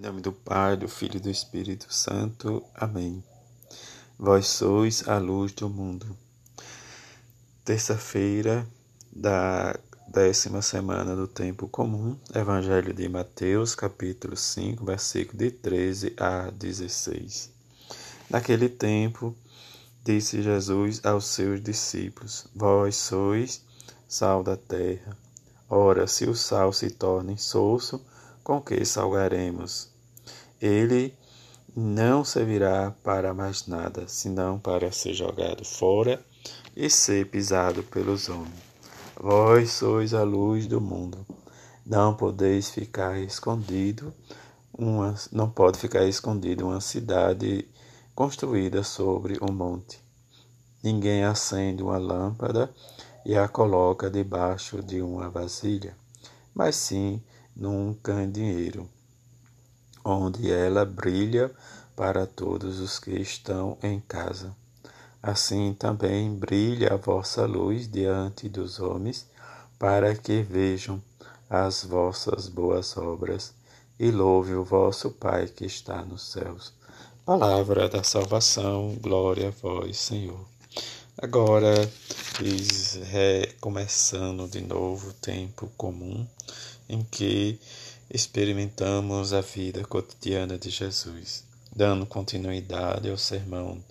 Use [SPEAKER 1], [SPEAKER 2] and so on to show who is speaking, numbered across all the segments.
[SPEAKER 1] Em nome do Pai, do Filho e do Espírito Santo. Amém. Vós sois a luz do mundo. Terça-feira da décima semana do tempo comum, Evangelho de Mateus, capítulo 5, versículo de 13 a 16. Naquele tempo, disse Jesus aos seus discípulos: Vós sois sal da terra. Ora, se o sal se torna insosso, com que salgaremos? Ele não servirá para mais nada, senão para ser jogado fora e ser pisado pelos homens. Vós sois a luz do mundo. Não podeis ficar escondido, uma, não pode ficar escondido uma cidade construída sobre um monte. Ninguém acende uma lâmpada e a coloca debaixo de uma vasilha, mas sim num candeeiro, onde ela brilha para todos os que estão em casa. Assim também brilha a vossa luz diante dos homens, para que vejam as vossas boas obras e louve o vosso Pai que está nos céus. Palavra da salvação, glória a vós, Senhor. Agora, diz, recomeçando de novo o tempo comum em que experimentamos a vida cotidiana de Jesus, dando continuidade ao sermão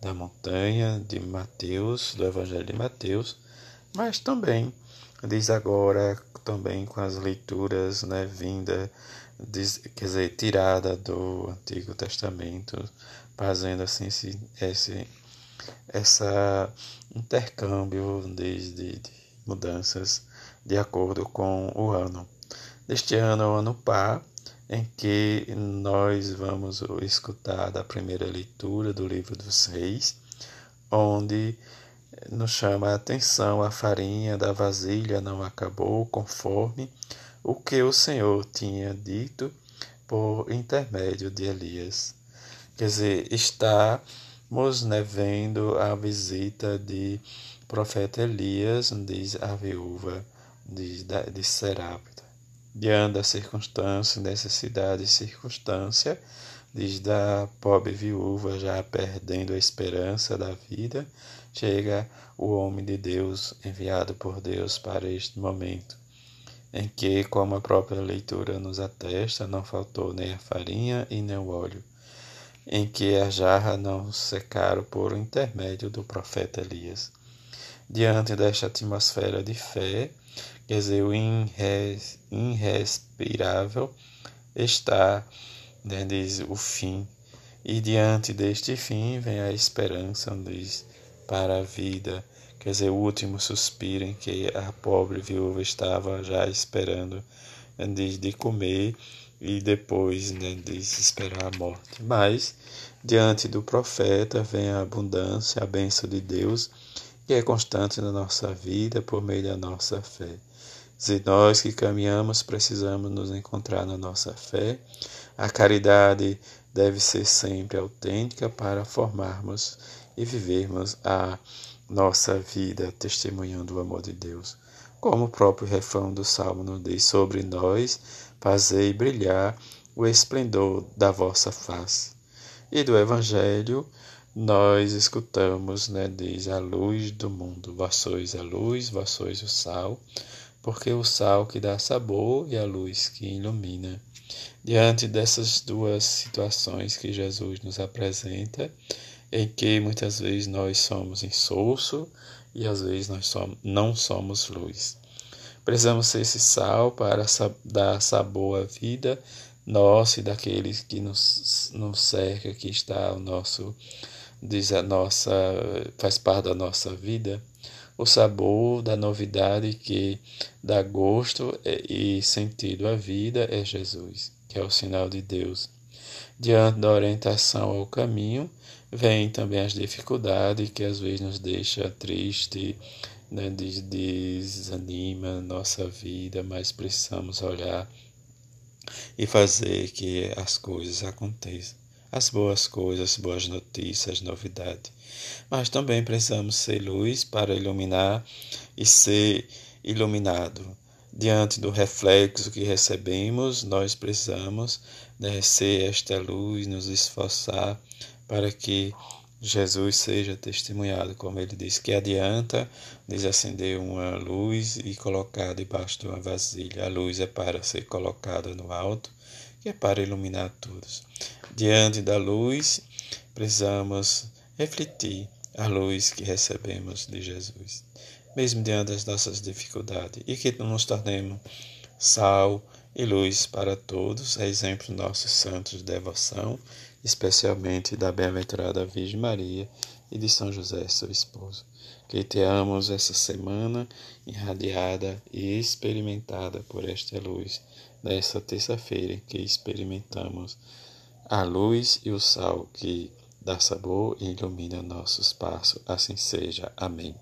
[SPEAKER 1] da montanha de Mateus, do Evangelho de Mateus, mas também diz agora também com as leituras né, vinda, diz, quer dizer, tirada do Antigo Testamento, fazendo assim esse, esse essa intercâmbio de, de, de mudanças de acordo com o ano. Deste ano é o ano par, em que nós vamos escutar da primeira leitura do livro dos reis, onde nos chama a atenção a farinha da vasilha não acabou conforme o que o Senhor tinha dito por intermédio de Elias. Quer dizer, está né, vendo a visita de profeta Elias, diz a viúva de, de. Diante da circunstância, necessidade e circunstância, diz da pobre viúva já perdendo a esperança da vida, chega o homem de Deus enviado por Deus para este momento, em que, como a própria leitura nos atesta, não faltou nem a farinha e nem o óleo em que a jarra não secaram por intermédio do profeta Elias. Diante desta atmosfera de fé, quer dizer, o irres, irrespirável está, né, diz o fim, e diante deste fim vem a esperança, diz, para a vida, quer dizer, o último suspiro em que a pobre viúva estava já esperando diz, de comer e depois né, de esperar a morte. Mas, diante do profeta, vem a abundância, a bênção de Deus, que é constante na nossa vida por meio da nossa fé. Se nós que caminhamos precisamos nos encontrar na nossa fé, a caridade deve ser sempre autêntica para formarmos e vivermos a nossa vida testemunhando o amor de Deus. Como o próprio refrão do Salmo nos diz sobre nós, fazei brilhar o esplendor da vossa face. E do Evangelho nós escutamos, né, diz a luz do mundo, vós sois a luz, vós sois o sal, porque o sal que dá sabor e a luz que ilumina. Diante dessas duas situações que Jesus nos apresenta, em que muitas vezes nós somos insosso e às vezes nós somos, não somos luz. Precisamos ser esse sal para dar sabor à vida nossa e daqueles que nos, nos cerca, que está o nosso, diz a nossa, faz parte da nossa vida, o sabor da novidade que dá gosto e sentido à vida é Jesus, que é o sinal de Deus. Diante da orientação ao caminho, vem também as dificuldades que às vezes nos deixa triste, né, desanima nossa vida, mas precisamos olhar e fazer que as coisas aconteçam. As boas coisas, as boas notícias, novidade. Mas também precisamos ser luz para iluminar e ser iluminado. diante do reflexo que recebemos, nós precisamos descer esta luz, nos esforçar para que Jesus seja testemunhado, como ele diz que adianta desacender uma luz e colocar debaixo de uma vasilha. A luz é para ser colocada no alto, que é para iluminar todos. Diante da luz, precisamos refletir a luz que recebemos de Jesus mesmo diante das nossas dificuldades, e que nos tornemos sal e luz para todos, é exemplo nossos santos de devoção, especialmente da bem-aventurada Virgem Maria e de São José, seu esposo. Que tenhamos essa semana irradiada e experimentada por esta luz, nessa terça-feira que experimentamos a luz e o sal que dá sabor e ilumina nossos passos. Assim seja. Amém.